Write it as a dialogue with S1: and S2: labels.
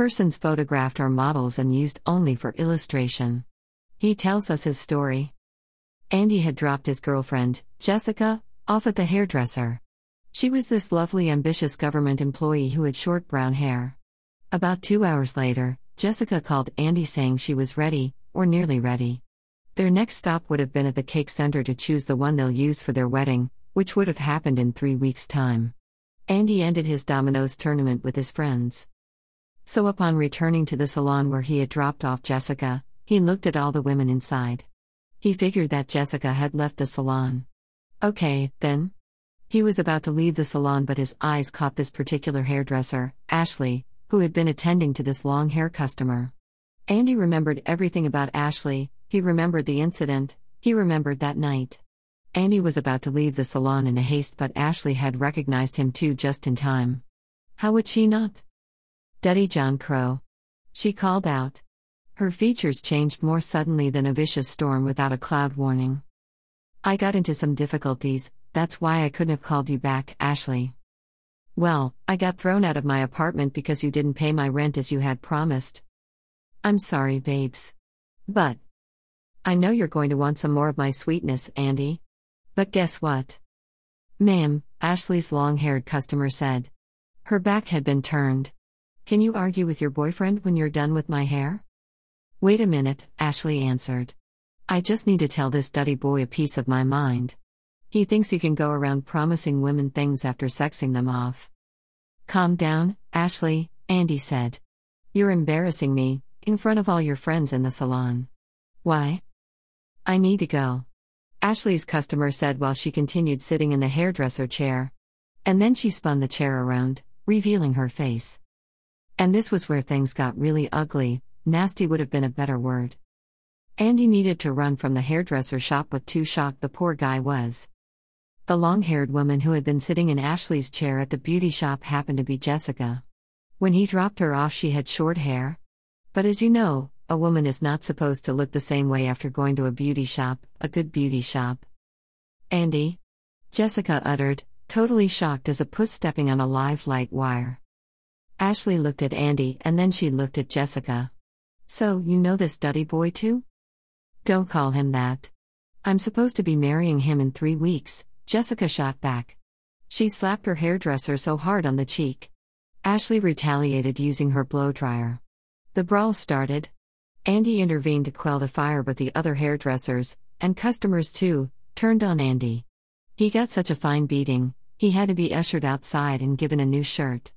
S1: Persons photographed are models and used only for illustration. He tells us his story. Andy had dropped his girlfriend, Jessica, off at the hairdresser. She was this lovely, ambitious government employee who had short brown hair. About two hours later, Jessica called Andy saying she was ready, or nearly ready. Their next stop would have been at the cake center to choose the one they'll use for their wedding, which would have happened in three weeks' time. Andy ended his dominoes tournament with his friends. So, upon returning to the salon where he had dropped off Jessica, he looked at all the women inside. He figured that Jessica had left the salon. Okay, then. He was about to leave the salon, but his eyes caught this particular hairdresser, Ashley, who had been attending to this long hair customer. Andy remembered everything about Ashley, he remembered the incident, he remembered that night. Andy was about to leave the salon in a haste, but Ashley had recognized him too just in time. How would she not? Duddy John Crow. She called out. Her features changed more suddenly than a vicious storm without a cloud warning. I got into some difficulties, that's why I couldn't have called you back, Ashley. Well, I got thrown out of my apartment because you didn't pay my rent as you had promised. I'm sorry, babes. But. I know you're going to want some more of my sweetness, Andy. But guess what? Ma'am, Ashley's long haired customer said. Her back had been turned. Can you argue with your boyfriend when you're done with my hair? Wait a minute, Ashley answered. I just need to tell this duddy boy a piece of my mind. He thinks he can go around promising women things after sexing them off. Calm down, Ashley, Andy said. You're embarrassing me, in front of all your friends in the salon. Why? I need to go. Ashley's customer said while she continued sitting in the hairdresser chair. And then she spun the chair around, revealing her face. And this was where things got really ugly, nasty would have been a better word. Andy needed to run from the hairdresser shop, but too shocked the poor guy was. The long haired woman who had been sitting in Ashley's chair at the beauty shop happened to be Jessica. When he dropped her off, she had short hair. But as you know, a woman is not supposed to look the same way after going to a beauty shop, a good beauty shop. Andy? Jessica uttered, totally shocked as a puss stepping on a live light wire. Ashley looked at Andy and then she looked at Jessica. So, you know this Duddy boy too? Don't call him that. I'm supposed to be marrying him in three weeks, Jessica shot back. She slapped her hairdresser so hard on the cheek. Ashley retaliated using her blow dryer. The brawl started. Andy intervened to quell the fire, but the other hairdressers, and customers too, turned on Andy. He got such a fine beating, he had to be ushered outside and given a new shirt.